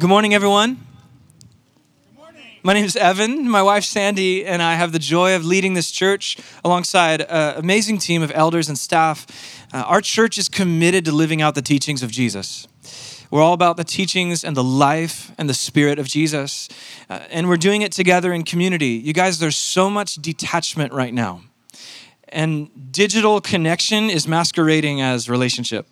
Good morning, everyone. My name is Evan. My wife Sandy and I have the joy of leading this church alongside an amazing team of elders and staff. Uh, our church is committed to living out the teachings of Jesus. We're all about the teachings and the life and the spirit of Jesus. Uh, and we're doing it together in community. You guys, there's so much detachment right now. And digital connection is masquerading as relationship.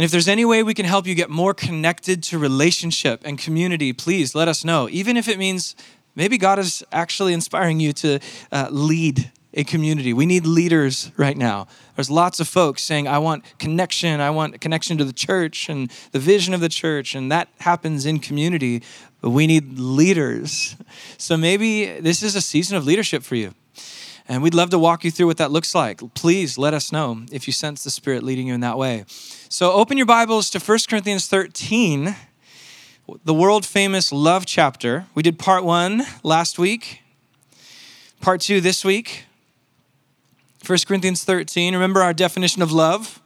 And if there's any way we can help you get more connected to relationship and community, please let us know. Even if it means maybe God is actually inspiring you to uh, lead a community. We need leaders right now. There's lots of folks saying, I want connection. I want connection to the church and the vision of the church. And that happens in community. But we need leaders. So maybe this is a season of leadership for you. And we'd love to walk you through what that looks like. Please let us know if you sense the Spirit leading you in that way. So open your Bibles to 1 Corinthians 13, the world famous love chapter. We did part one last week, part two this week. 1 Corinthians 13. Remember our definition of love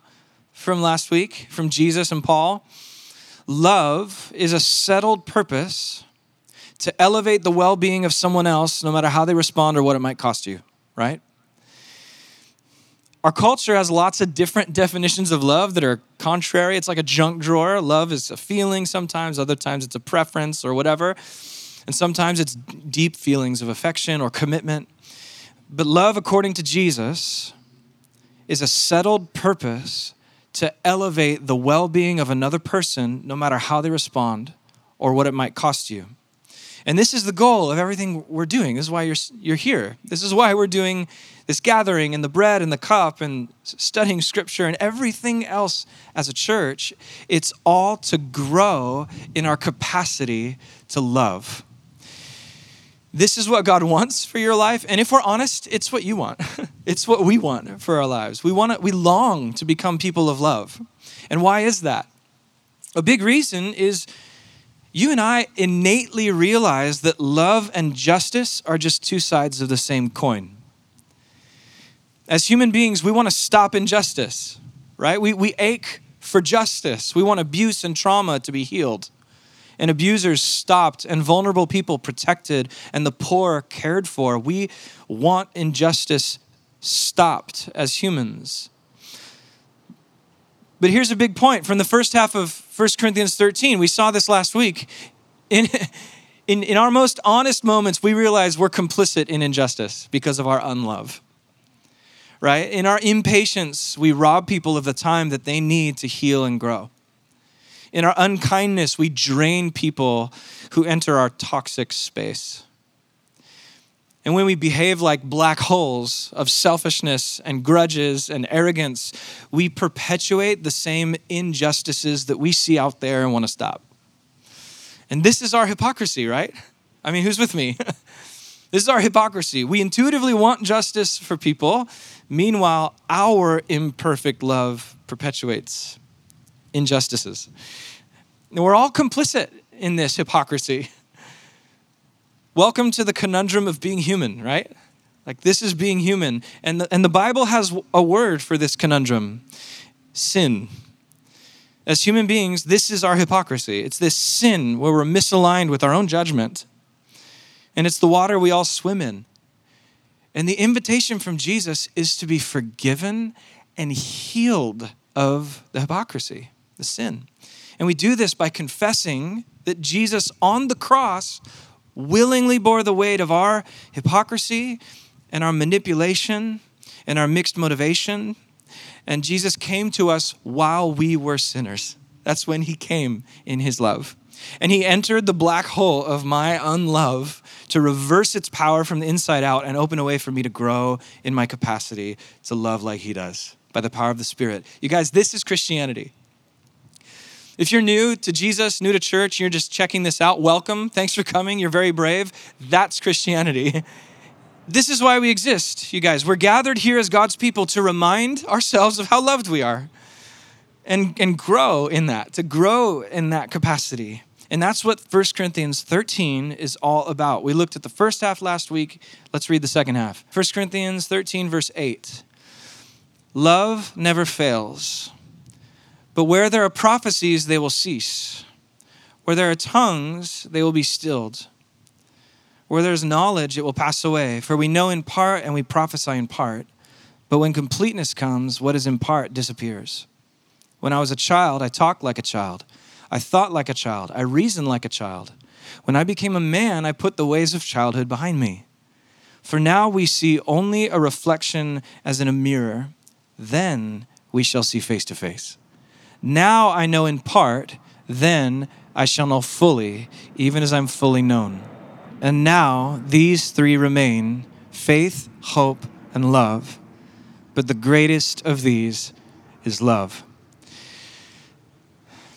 from last week, from Jesus and Paul? Love is a settled purpose to elevate the well being of someone else, no matter how they respond or what it might cost you right? Our culture has lots of different definitions of love that are contrary. It's like a junk drawer. Love is a feeling sometimes, other times it's a preference or whatever. And sometimes it's deep feelings of affection or commitment. But love, according to Jesus, is a settled purpose to elevate the well being of another person, no matter how they respond or what it might cost you. And this is the goal of everything we're doing. This is why you're, you're here. This is why we're doing this gathering and the bread and the cup and studying scripture and everything else as a church. It's all to grow in our capacity to love. This is what God wants for your life. And if we're honest, it's what you want. it's what we want for our lives. We want to, we long to become people of love. And why is that? A big reason is you and I innately realize that love and justice are just two sides of the same coin. As human beings, we want to stop injustice, right? We, we ache for justice. We want abuse and trauma to be healed, and abusers stopped, and vulnerable people protected, and the poor cared for. We want injustice stopped as humans. But here's a big point from the first half of 1 Corinthians 13. We saw this last week. In, in, in our most honest moments, we realize we're complicit in injustice because of our unlove. Right? In our impatience, we rob people of the time that they need to heal and grow. In our unkindness, we drain people who enter our toxic space. And when we behave like black holes of selfishness and grudges and arrogance, we perpetuate the same injustices that we see out there and want to stop. And this is our hypocrisy, right? I mean, who's with me? this is our hypocrisy. We intuitively want justice for people, meanwhile, our imperfect love perpetuates injustices. And we're all complicit in this hypocrisy. Welcome to the conundrum of being human, right? Like this is being human. And the, and the Bible has a word for this conundrum sin. As human beings, this is our hypocrisy. It's this sin where we're misaligned with our own judgment. And it's the water we all swim in. And the invitation from Jesus is to be forgiven and healed of the hypocrisy, the sin. And we do this by confessing that Jesus on the cross willingly bore the weight of our hypocrisy and our manipulation and our mixed motivation. And Jesus came to us while we were sinners. That's when he came in his love. And he entered the black hole of my unlove to reverse its power from the inside out and open a way for me to grow in my capacity to love like he does by the power of the Spirit. You guys, this is Christianity. If you're new to Jesus, new to church, you're just checking this out, welcome. Thanks for coming. You're very brave. That's Christianity. This is why we exist, you guys. We're gathered here as God's people to remind ourselves of how loved we are and, and grow in that, to grow in that capacity. And that's what 1 Corinthians 13 is all about. We looked at the first half last week. Let's read the second half. 1 Corinthians 13, verse 8. Love never fails. But where there are prophecies, they will cease. Where there are tongues, they will be stilled. Where there is knowledge, it will pass away. For we know in part and we prophesy in part. But when completeness comes, what is in part disappears. When I was a child, I talked like a child. I thought like a child. I reasoned like a child. When I became a man, I put the ways of childhood behind me. For now we see only a reflection as in a mirror. Then we shall see face to face. Now I know in part, then I shall know fully, even as I'm fully known. And now these three remain faith, hope, and love. But the greatest of these is love.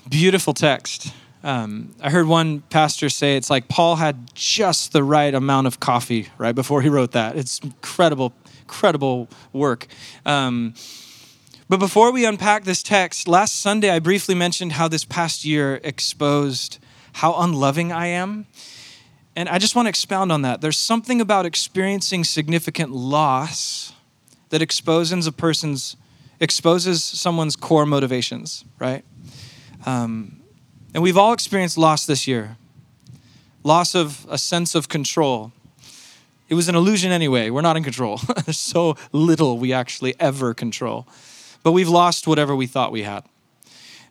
Beautiful text. Um, I heard one pastor say it's like Paul had just the right amount of coffee right before he wrote that. It's incredible, incredible work. Um, but before we unpack this text, last Sunday I briefly mentioned how this past year exposed how unloving I am. And I just want to expound on that. There's something about experiencing significant loss that exposes a person's exposes someone's core motivations, right? Um, and we've all experienced loss this year. Loss of a sense of control. It was an illusion anyway. We're not in control. There's so little we actually ever control but we've lost whatever we thought we had.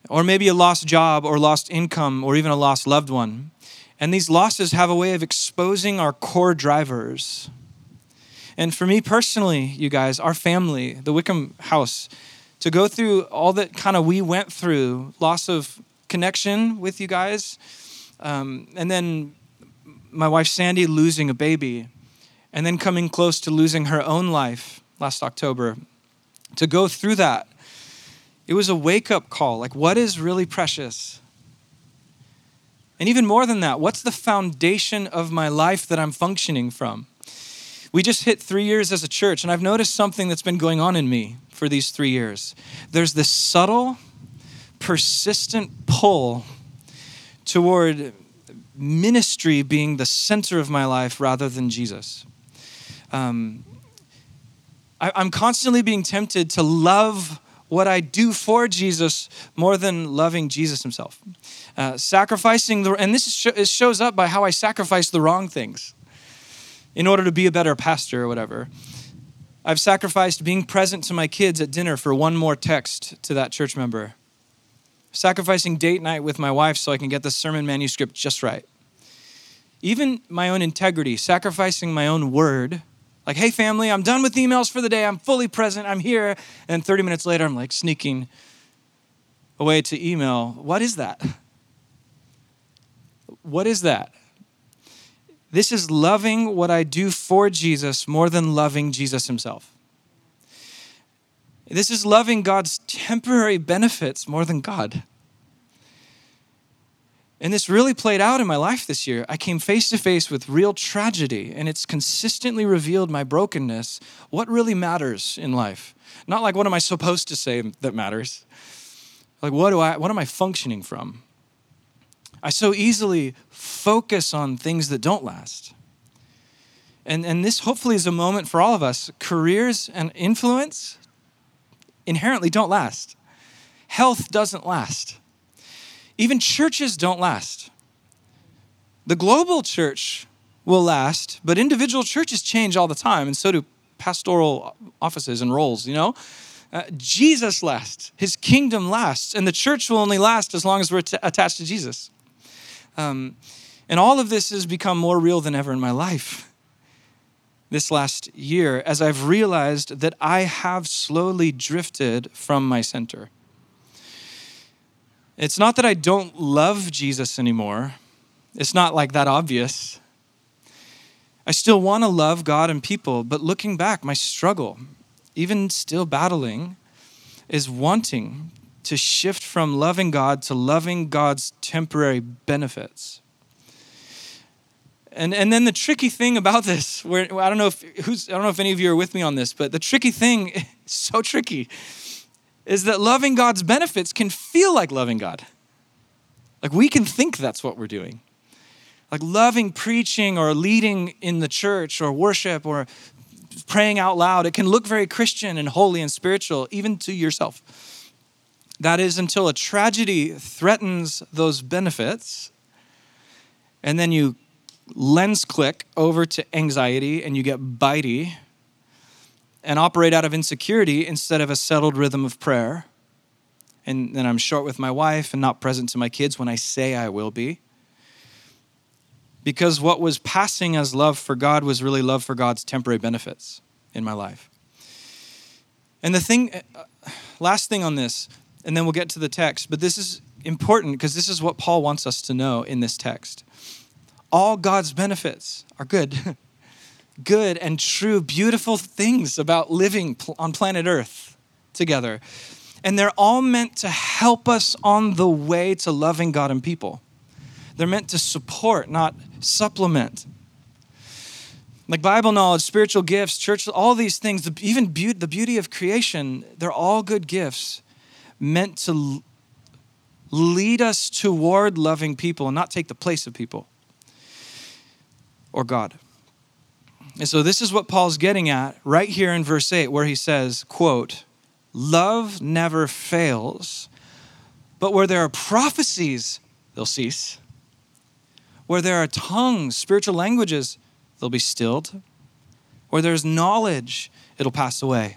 Or maybe a lost job, or lost income, or even a lost loved one. And these losses have a way of exposing our core drivers. And for me personally, you guys, our family, the Wickham house, to go through all that kind of we went through loss of connection with you guys, um, and then my wife Sandy losing a baby, and then coming close to losing her own life last October to go through that, it was a wake up call. Like, what is really precious? And even more than that, what's the foundation of my life that I'm functioning from? We just hit three years as a church, and I've noticed something that's been going on in me for these three years. There's this subtle, persistent pull toward ministry being the center of my life rather than Jesus. Um, I, am constantly being tempted to love what I do for Jesus more than loving Jesus himself. Uh, sacrificing the, and this is, shows up by how I sacrifice the wrong things in order to be a better pastor or whatever. I've sacrificed being present to my kids at dinner for one more text to that church member. Sacrificing date night with my wife so I can get the sermon manuscript just right. Even my own integrity, sacrificing my own word like, hey, family, I'm done with emails for the day. I'm fully present. I'm here. And 30 minutes later, I'm like sneaking away to email. What is that? What is that? This is loving what I do for Jesus more than loving Jesus himself. This is loving God's temporary benefits more than God. And this really played out in my life this year. I came face to face with real tragedy, and it's consistently revealed my brokenness. What really matters in life? Not like what am I supposed to say that matters? Like what do I what am I functioning from? I so easily focus on things that don't last. And, and this hopefully is a moment for all of us. Careers and influence inherently don't last. Health doesn't last. Even churches don't last. The global church will last, but individual churches change all the time, and so do pastoral offices and roles, you know? Uh, Jesus lasts, his kingdom lasts, and the church will only last as long as we're t- attached to Jesus. Um, and all of this has become more real than ever in my life this last year as I've realized that I have slowly drifted from my center. It's not that I don't love Jesus anymore. It's not like that obvious. I still want to love God and people, but looking back, my struggle, even still battling, is wanting to shift from loving God to loving God's temporary benefits. And, and then the tricky thing about this, where I don't know if who's I don't know if any of you are with me on this, but the tricky thing so tricky is that loving God's benefits can feel like loving God. Like we can think that's what we're doing. Like loving preaching or leading in the church or worship or praying out loud, it can look very Christian and holy and spiritual, even to yourself. That is until a tragedy threatens those benefits and then you lens click over to anxiety and you get bitey and operate out of insecurity instead of a settled rhythm of prayer. And then I'm short with my wife and not present to my kids when I say I will be. Because what was passing as love for God was really love for God's temporary benefits in my life. And the thing, uh, last thing on this, and then we'll get to the text, but this is important because this is what Paul wants us to know in this text. All God's benefits are good, good and true, beautiful things about living on planet Earth together. And they're all meant to help us on the way to loving God and people. They're meant to support, not supplement. Like Bible knowledge, spiritual gifts, church, all these things, even the beauty of creation, they're all good gifts meant to lead us toward loving people and not take the place of people or God. And so this is what Paul's getting at right here in verse 8 where he says, quote, love never fails, but where there are prophecies, they'll cease. Where there are tongues, spiritual languages, they'll be stilled. Where there's knowledge, it'll pass away.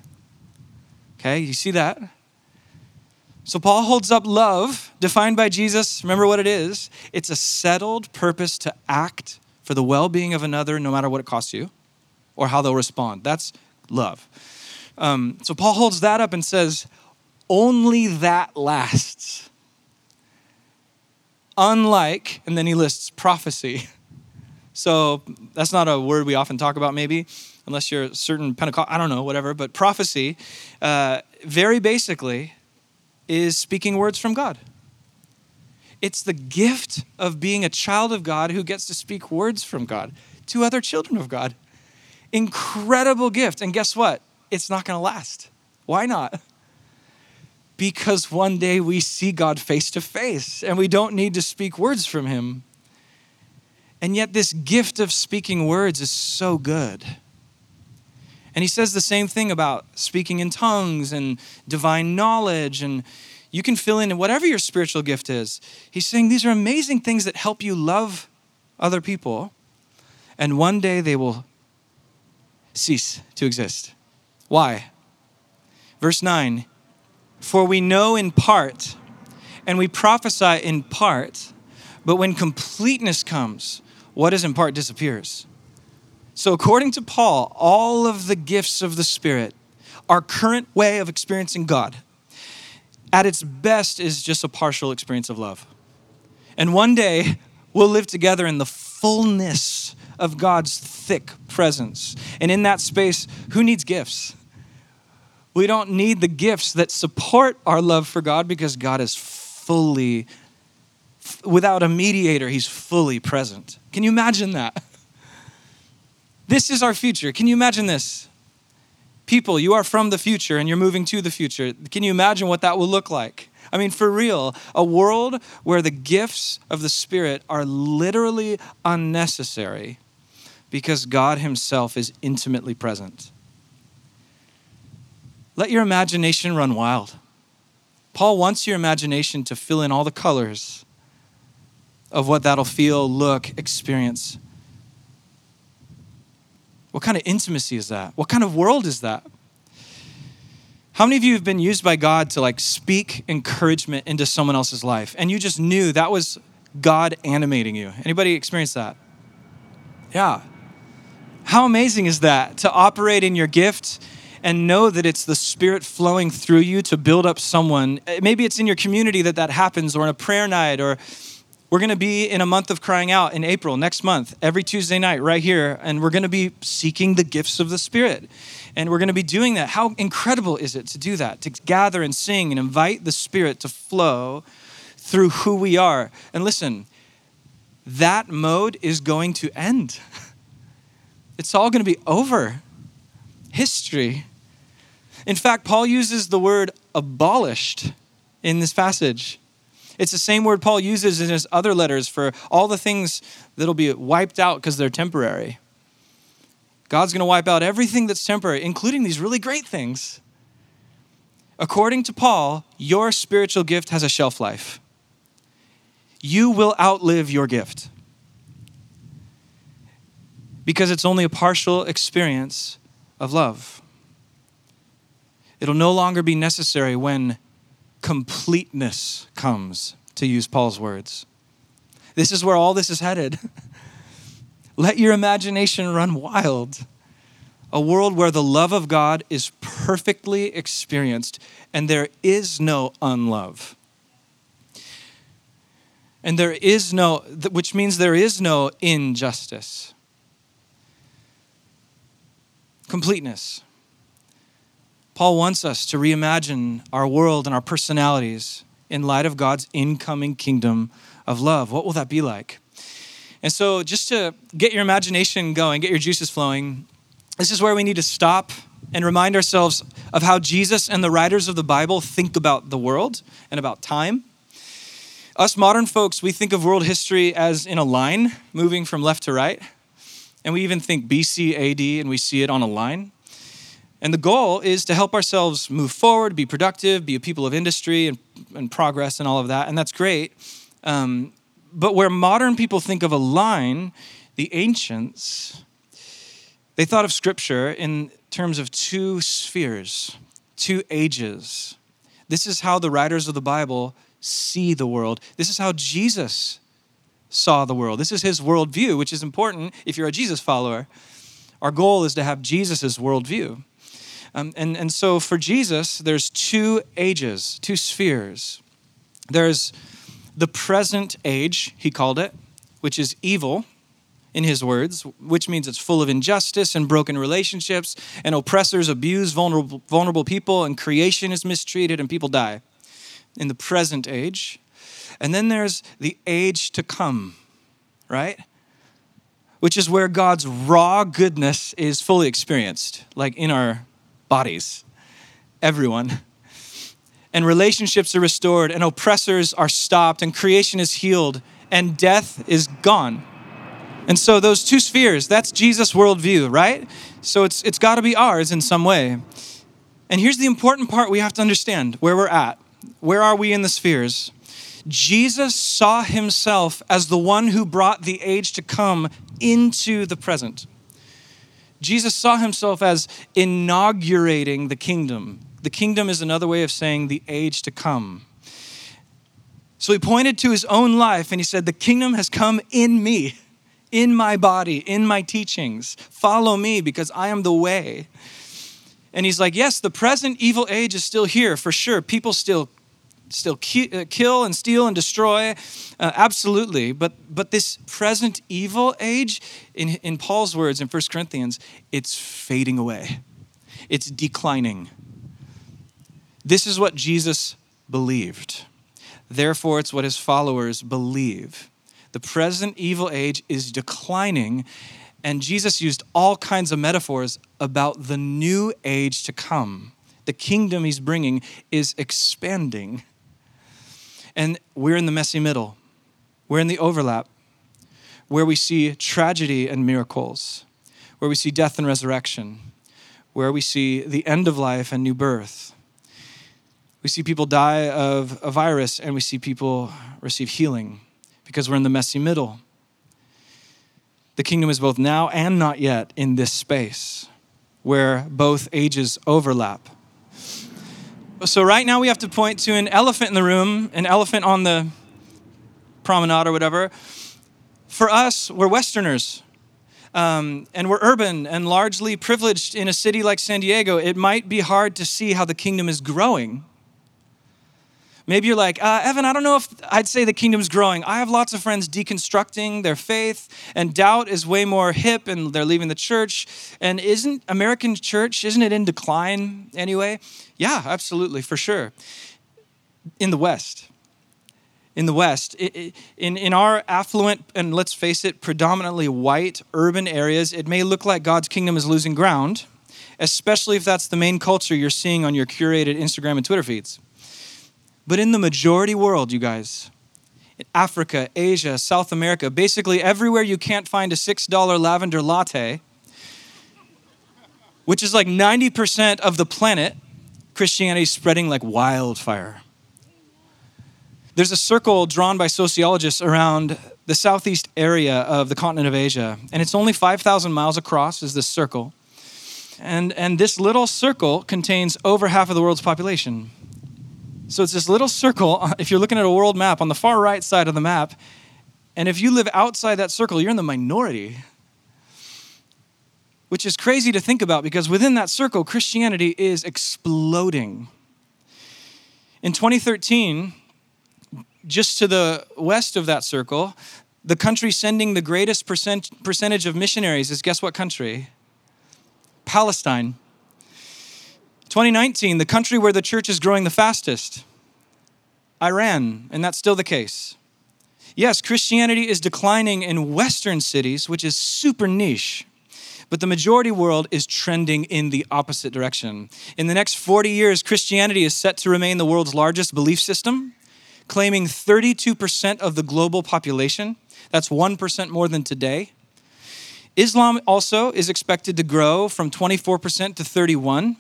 Okay, you see that? So Paul holds up love, defined by Jesus. Remember what it is? It's a settled purpose to act for the well being of another, no matter what it costs you or how they'll respond. That's love. Um, so Paul holds that up and says, only that lasts. Unlike, and then he lists prophecy. So that's not a word we often talk about, maybe, unless you're a certain Pentecost, I don't know, whatever, but prophecy, uh, very basically, is speaking words from God. It's the gift of being a child of God who gets to speak words from God to other children of God. Incredible gift. And guess what? It's not going to last. Why not? Because one day we see God face to face and we don't need to speak words from Him. And yet, this gift of speaking words is so good. And he says the same thing about speaking in tongues and divine knowledge. And you can fill in whatever your spiritual gift is. He's saying these are amazing things that help you love other people. And one day they will cease to exist. Why? Verse 9 For we know in part, and we prophesy in part, but when completeness comes, what is in part disappears. So, according to Paul, all of the gifts of the Spirit, our current way of experiencing God, at its best is just a partial experience of love. And one day, we'll live together in the fullness of God's thick presence. And in that space, who needs gifts? We don't need the gifts that support our love for God because God is fully, without a mediator, He's fully present. Can you imagine that? This is our future. Can you imagine this? People, you are from the future and you're moving to the future. Can you imagine what that will look like? I mean, for real, a world where the gifts of the Spirit are literally unnecessary because God Himself is intimately present. Let your imagination run wild. Paul wants your imagination to fill in all the colors of what that'll feel, look, experience. What kind of intimacy is that? What kind of world is that? How many of you have been used by God to like speak encouragement into someone else's life and you just knew that was God animating you? Anybody experience that? Yeah. How amazing is that to operate in your gift and know that it's the spirit flowing through you to build up someone. Maybe it's in your community that that happens or in a prayer night or we're going to be in a month of crying out in April, next month, every Tuesday night, right here. And we're going to be seeking the gifts of the Spirit. And we're going to be doing that. How incredible is it to do that? To gather and sing and invite the Spirit to flow through who we are. And listen, that mode is going to end. It's all going to be over. History. In fact, Paul uses the word abolished in this passage. It's the same word Paul uses in his other letters for all the things that'll be wiped out because they're temporary. God's going to wipe out everything that's temporary, including these really great things. According to Paul, your spiritual gift has a shelf life. You will outlive your gift. Because it's only a partial experience of love. It'll no longer be necessary when completeness comes, to use Paul's words. This is where all this is headed. Let your imagination run wild. A world where the love of God is perfectly experienced and there is no unlove. And there is no, which means there is no injustice. Completeness. Paul wants us to reimagine our world and our personalities in light of God's incoming kingdom of love. What will that be like? And so, just to get your imagination going, get your juices flowing, this is where we need to stop and remind ourselves of how Jesus and the writers of the Bible think about the world and about time. Us modern folks, we think of world history as in a line, moving from left to right. And we even think BC, AD, and we see it on a line. And the goal is to help ourselves move forward, be productive, be a people of industry and, and progress and all of that. And that's great. Um, but where modern people think of a line, the ancients, they thought of scripture in terms of two spheres, two ages. This is how the writers of the Bible see the world. This is how Jesus saw the world. This is his worldview, which is important if you're a Jesus follower. Our goal is to have Jesus' worldview. Um, and, and so for Jesus, there's two ages, two spheres. There's the present age, he called it, which is evil in his words, which means it's full of injustice and broken relationships, and oppressors abuse vulnerable, vulnerable people, and creation is mistreated, and people die in the present age. And then there's the age to come, right? Which is where God's raw goodness is fully experienced, like in our bodies, everyone. And relationships are restored, and oppressors are stopped, and creation is healed, and death is gone. And so, those two spheres, that's Jesus' worldview, right? So, it's, it's got to be ours in some way. And here's the important part we have to understand where we're at. Where are we in the spheres? Jesus saw himself as the one who brought the age to come into the present. Jesus saw himself as inaugurating the kingdom. The kingdom is another way of saying the age to come. So he pointed to his own life and he said, The kingdom has come in me, in my body, in my teachings. Follow me because I am the way. And he's like, Yes, the present evil age is still here for sure. People still still uh, kill and steal and destroy uh, absolutely. But but this present evil age in, in paul's words in 1 corinthians it's fading away. It's declining. This is what jesus believed. Therefore it's what his followers believe. The present evil age is declining and jesus used all kinds of metaphors about the new age to come. The kingdom he's bringing is expanding and we're in the messy middle, we're in the overlap where we see tragedy and miracles, where we see death and resurrection, where we see the end of life and new birth. We see people die of a virus and we see people receive healing because we're in the messy middle. The kingdom is both now and not yet in this space where both ages overlap. So right now we have to point to an elephant in the room, an elephant on the promenade or whatever. For us, we're Westerners. Um, and we're urban and largely privileged in a city like San Diego. It might be hard to see how the kingdom is growing Maybe you're like, uh, Evan, I don't know if I'd say the kingdom's growing. I have lots of friends deconstructing their faith, and doubt is way more hip, and they're leaving the church. And isn't American church, isn't it in decline anyway? Yeah, absolutely, for sure. In the West. In the West, in, in our affluent and let's face it, predominantly white urban areas, it may look like God's kingdom is losing ground, especially if that's the main culture you're seeing on your curated Instagram and Twitter feeds. But in the majority world, you guys, Africa, Asia, South America, basically everywhere you can't find a $6 lavender latte, which is like 90% of the planet, Christianity is spreading like wildfire. There's a circle drawn by sociologists around the southeast area of the continent of Asia. And it's only 5,000 miles across, is this circle. And, and this little circle contains over half of the world's population. So it's this little circle, if you're looking at a world map, on the far right side of the map. And if you live outside that circle, you're in the minority. Which is crazy to think about because within that circle, Christianity is exploding. In 2013, just to the west of that circle, the country sending the greatest percent, percentage of missionaries is guess what country? Palestine. 2019, the country where the church is growing the fastest, Iran, and that's still the case. Yes, Christianity is declining in Western cities, which is super niche. But the majority world is trending in the opposite direction. In the next 40 years, Christianity is set to remain the world's largest belief system, claiming 32% of the global population. That's 1% more than today. Islam also is expected to grow from 24% to 31.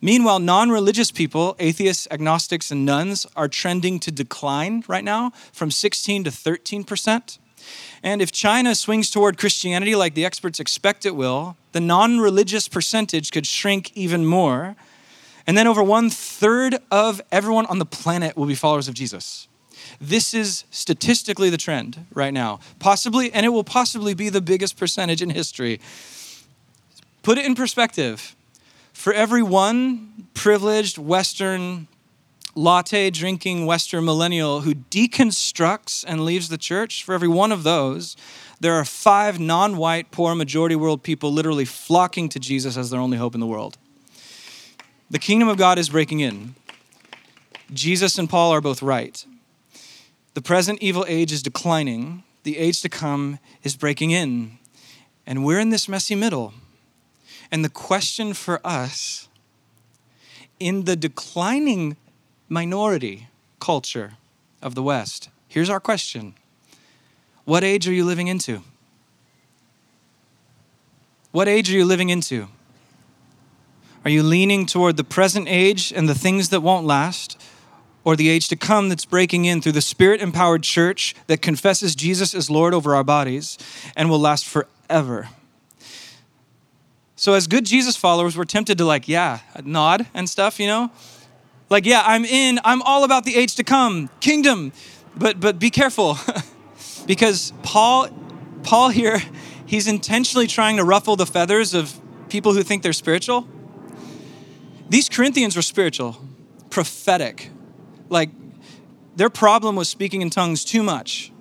Meanwhile, non religious people, atheists, agnostics, and nones, are trending to decline right now from 16 to 13%. And if China swings toward Christianity like the experts expect it will, the non religious percentage could shrink even more. And then over one third of everyone on the planet will be followers of Jesus. This is statistically the trend right now. Possibly, and it will possibly be the biggest percentage in history. Put it in perspective. For every one privileged Western latte drinking Western millennial who deconstructs and leaves the church, for every one of those, there are five non white, poor, majority world people literally flocking to Jesus as their only hope in the world. The kingdom of God is breaking in. Jesus and Paul are both right. The present evil age is declining, the age to come is breaking in. And we're in this messy middle. And the question for us in the declining minority culture of the West. Here's our question What age are you living into? What age are you living into? Are you leaning toward the present age and the things that won't last, or the age to come that's breaking in through the spirit empowered church that confesses Jesus as Lord over our bodies and will last forever? So, as good Jesus followers, we're tempted to, like, yeah, nod and stuff, you know? Like, yeah, I'm in, I'm all about the age to come, kingdom. But but be careful. because Paul Paul here, he's intentionally trying to ruffle the feathers of people who think they're spiritual. These Corinthians were spiritual, prophetic. Like their problem was speaking in tongues too much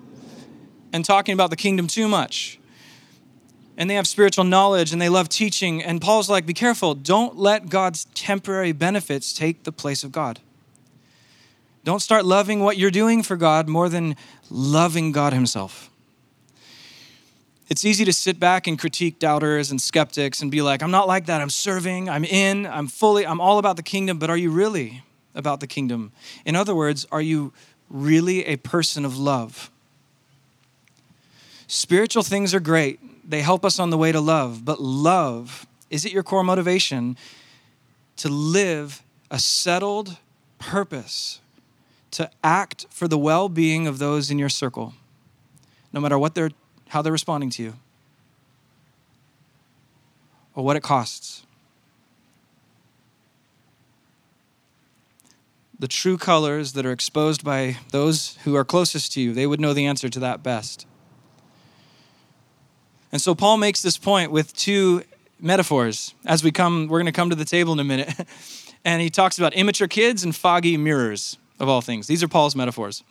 and talking about the kingdom too much and they have spiritual knowledge and they love teaching. And Paul's like, be careful. Don't let God's temporary benefits take the place of God. Don't start loving what you're doing for God more than loving God Himself. It's easy to sit back and critique doubters and skeptics and be like, I'm not like that. I'm serving, I'm in, I'm fully, I'm all about the kingdom. But are you really about the kingdom? In other words, are you really a person of love? Spiritual things are great, they help us on the way to love. But love, is it your core motivation to live a settled purpose, to act for the well being of those in your circle, no matter what they're, how they're responding to you or what it costs? the true colors that are exposed by those who are closest to you, they would know the answer to that best. And so Paul makes this point with two metaphors as we come, we're going to come to the table in a minute. and he talks about immature kids and foggy mirrors, of all things. These are Paul's metaphors.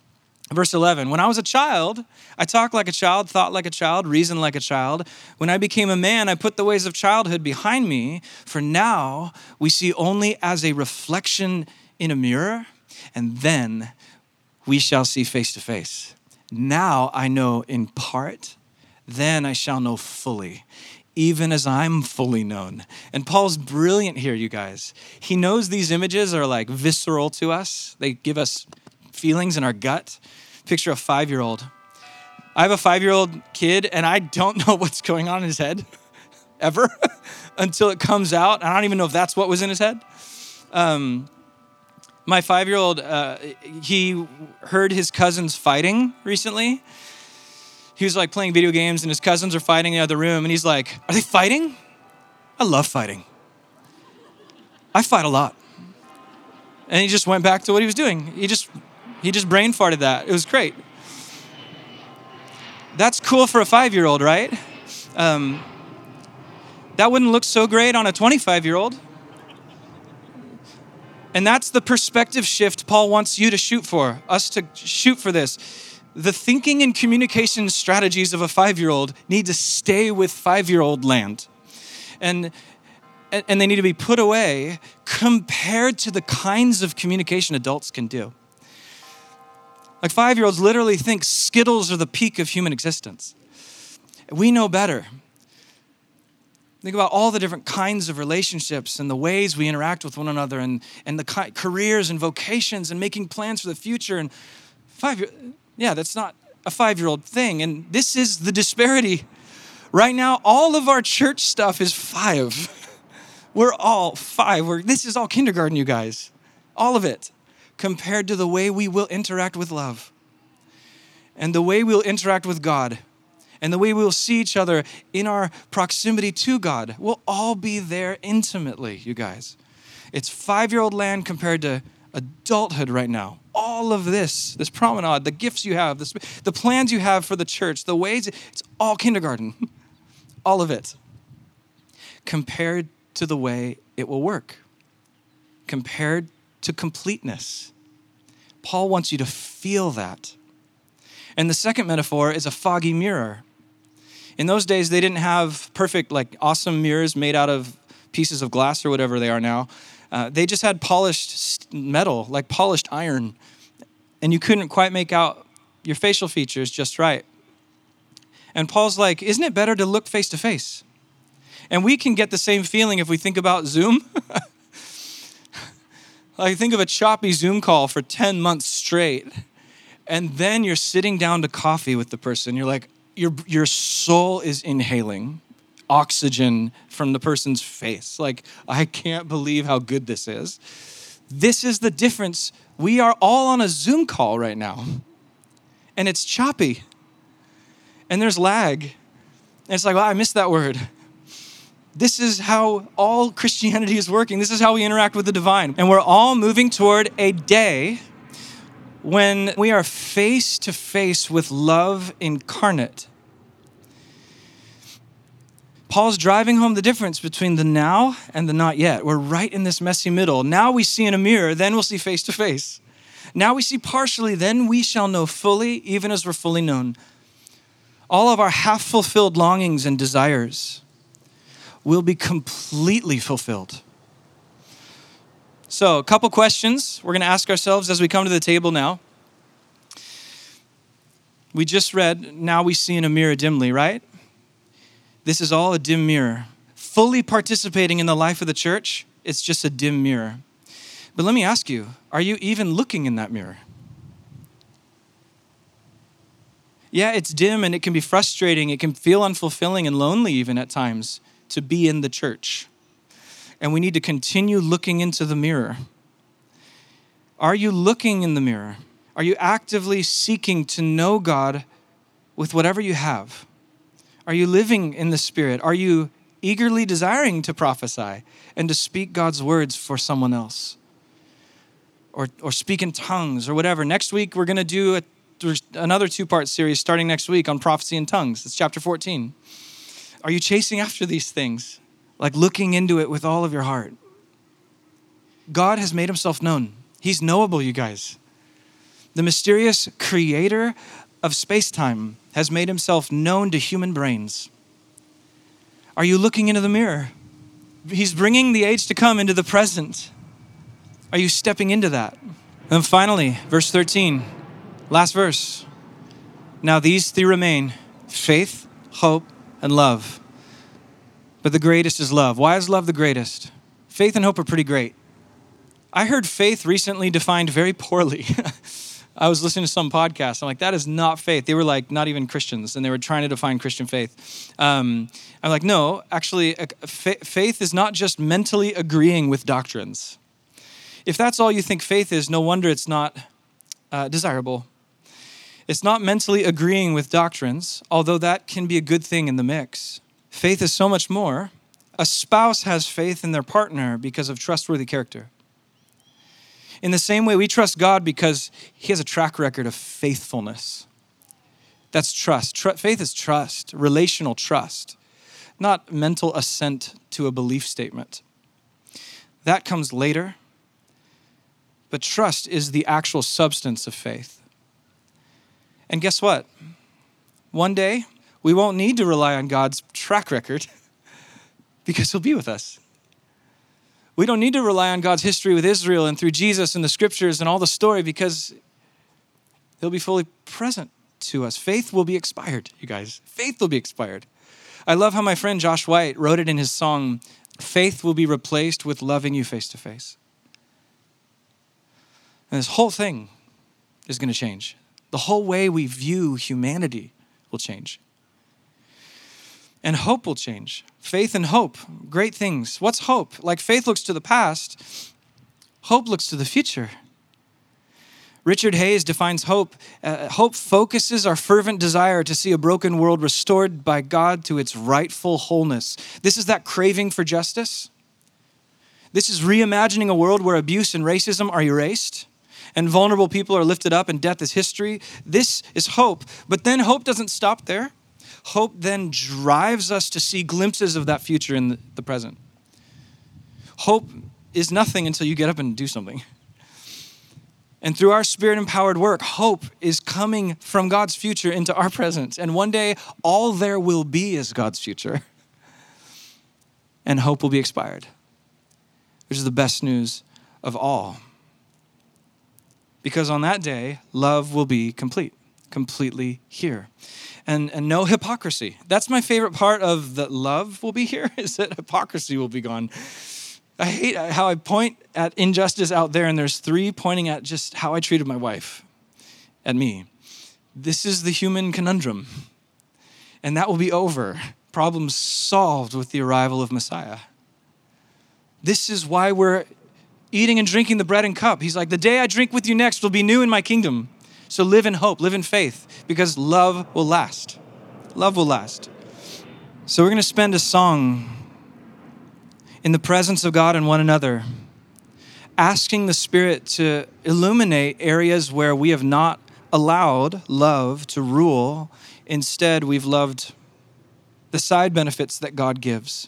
Verse 11 When I was a child, I talked like a child, thought like a child, reasoned like a child. When I became a man, I put the ways of childhood behind me. For now, we see only as a reflection in a mirror, and then we shall see face to face. Now I know in part then I shall know fully, even as I'm fully known. And Paul's brilliant here, you guys. He knows these images are like visceral to us, they give us feelings in our gut. Picture a five year old. I have a five year old kid, and I don't know what's going on in his head ever until it comes out. I don't even know if that's what was in his head. Um, my five year old, uh, he heard his cousins fighting recently he was like playing video games and his cousins are fighting in the other room and he's like, Are they fighting? I love fighting. I fight a lot. And he just went back to what he was doing. He just he just brain farted that. It was great. That's cool for a five year old, right? Um, that wouldn't look so great on a 25 year old. And that's the perspective shift Paul wants you to shoot for, us to shoot for this. The thinking and communication strategies of a five year old need to stay with five year old land. And, and they need to be put away compared to the kinds of communication adults can do. Like five year olds literally think Skittles are the peak of human existence. We know better. Think about all the different kinds of relationships and the ways we interact with one another and, and the careers and vocations and making plans for the future. And five yeah, that's not a five year old thing. And this is the disparity. Right now, all of our church stuff is five. We're all five. We're, this is all kindergarten, you guys. All of it compared to the way we will interact with love and the way we'll interact with God and the way we'll see each other in our proximity to God. We'll all be there intimately, you guys. It's five year old land compared to adulthood right now. All of this, this promenade, the gifts you have, the, the plans you have for the church, the ways, it's all kindergarten. all of it. Compared to the way it will work. Compared to completeness. Paul wants you to feel that. And the second metaphor is a foggy mirror. In those days, they didn't have perfect, like awesome mirrors made out of pieces of glass or whatever they are now. Uh, they just had polished metal, like polished iron. And you couldn't quite make out your facial features just right. And Paul's like, isn't it better to look face to face? And we can get the same feeling if we think about Zoom. Like, think of a choppy Zoom call for 10 months straight. And then you're sitting down to coffee with the person. You're like, your, your soul is inhaling oxygen from the person's face. Like, I can't believe how good this is. This is the difference. We are all on a Zoom call right now, and it's choppy, and there's lag. And it's like, well, I missed that word. This is how all Christianity is working. This is how we interact with the divine. And we're all moving toward a day when we are face to face with love incarnate. Paul's driving home the difference between the now and the not yet. We're right in this messy middle. Now we see in a mirror, then we'll see face to face. Now we see partially, then we shall know fully, even as we're fully known. All of our half fulfilled longings and desires will be completely fulfilled. So, a couple questions we're going to ask ourselves as we come to the table now. We just read, Now we see in a mirror dimly, right? This is all a dim mirror. Fully participating in the life of the church, it's just a dim mirror. But let me ask you are you even looking in that mirror? Yeah, it's dim and it can be frustrating. It can feel unfulfilling and lonely, even at times to be in the church. And we need to continue looking into the mirror. Are you looking in the mirror? Are you actively seeking to know God with whatever you have? Are you living in the Spirit? Are you eagerly desiring to prophesy and to speak God's words for someone else? Or, or speak in tongues or whatever. Next week, we're going to do a, another two part series starting next week on prophecy in tongues. It's chapter 14. Are you chasing after these things? Like looking into it with all of your heart. God has made himself known. He's knowable, you guys. The mysterious creator of space time has made himself known to human brains. Are you looking into the mirror? He's bringing the age to come into the present. Are you stepping into that? And finally, verse 13, last verse. Now these three remain faith, hope, and love. But the greatest is love. Why is love the greatest? Faith and hope are pretty great. I heard faith recently defined very poorly. I was listening to some podcast. I'm like, that is not faith. They were like, not even Christians, and they were trying to define Christian faith. Um, I'm like, no, actually, faith is not just mentally agreeing with doctrines. If that's all you think faith is, no wonder it's not uh, desirable. It's not mentally agreeing with doctrines, although that can be a good thing in the mix. Faith is so much more. A spouse has faith in their partner because of trustworthy character. In the same way, we trust God because He has a track record of faithfulness. That's trust. Tr- faith is trust, relational trust, not mental assent to a belief statement. That comes later, but trust is the actual substance of faith. And guess what? One day, we won't need to rely on God's track record because He'll be with us. We don't need to rely on God's history with Israel and through Jesus and the scriptures and all the story because He'll be fully present to us. Faith will be expired, you guys. Faith will be expired. I love how my friend Josh White wrote it in his song Faith will be replaced with loving you face to face. And this whole thing is going to change. The whole way we view humanity will change. And hope will change. Faith and hope, great things. What's hope? Like faith looks to the past, hope looks to the future. Richard Hays defines hope. Uh, hope focuses our fervent desire to see a broken world restored by God to its rightful wholeness. This is that craving for justice. This is reimagining a world where abuse and racism are erased and vulnerable people are lifted up and death is history. This is hope. But then hope doesn't stop there. Hope then drives us to see glimpses of that future in the present. Hope is nothing until you get up and do something. And through our spirit empowered work, hope is coming from God's future into our present. And one day, all there will be is God's future. And hope will be expired, which is the best news of all. Because on that day, love will be complete, completely here. And, and no hypocrisy. That's my favorite part of that love will be here, is that hypocrisy will be gone. I hate how I point at injustice out there, and there's three pointing at just how I treated my wife, at me. This is the human conundrum. And that will be over. Problems solved with the arrival of Messiah. This is why we're eating and drinking the bread and cup. He's like, The day I drink with you next will be new in my kingdom. So live in hope, live in faith, because love will last. Love will last. So we're going to spend a song in the presence of God and one another, asking the Spirit to illuminate areas where we have not allowed love to rule. Instead, we've loved the side benefits that God gives,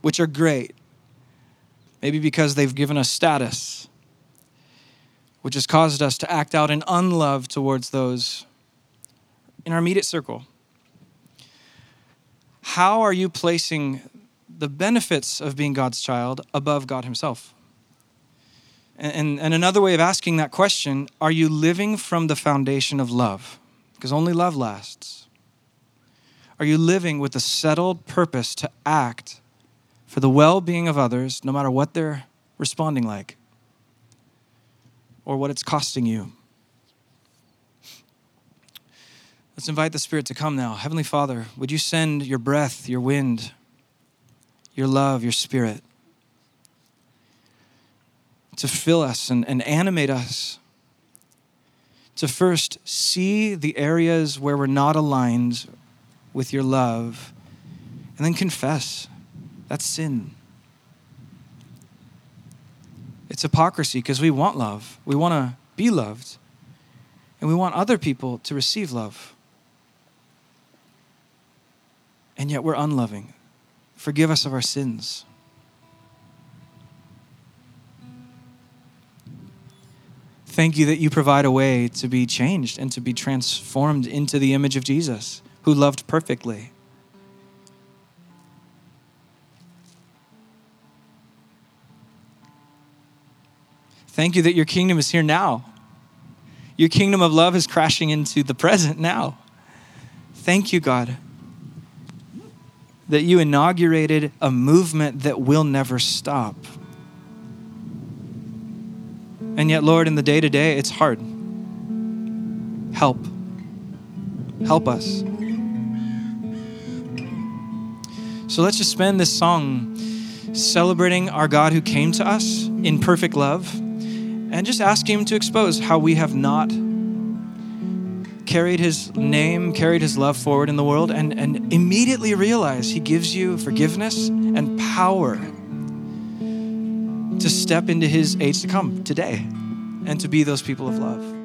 which are great. Maybe because they've given us status, which has caused us to act out in unlove towards those in our immediate circle. How are you placing the benefits of being God's child above God Himself? And, and another way of asking that question are you living from the foundation of love? Because only love lasts. Are you living with a settled purpose to act for the well being of others, no matter what they're responding like or what it's costing you. Let's invite the Spirit to come now. Heavenly Father, would you send your breath, your wind, your love, your spirit to fill us and, and animate us? To first see the areas where we're not aligned with your love, and then confess that's sin. It's hypocrisy because we want love. We want to be loved. And we want other people to receive love. And yet we're unloving. Forgive us of our sins. Thank you that you provide a way to be changed and to be transformed into the image of Jesus, who loved perfectly. Thank you that your kingdom is here now. Your kingdom of love is crashing into the present now. Thank you, God, that you inaugurated a movement that will never stop. And yet, Lord, in the day to day, it's hard. Help. Help us. So let's just spend this song celebrating our God who came to us in perfect love and just ask Him to expose how we have not carried his name, carried his love forward in the world, and, and immediately realize he gives you forgiveness and power to step into his age to come today and to be those people of love.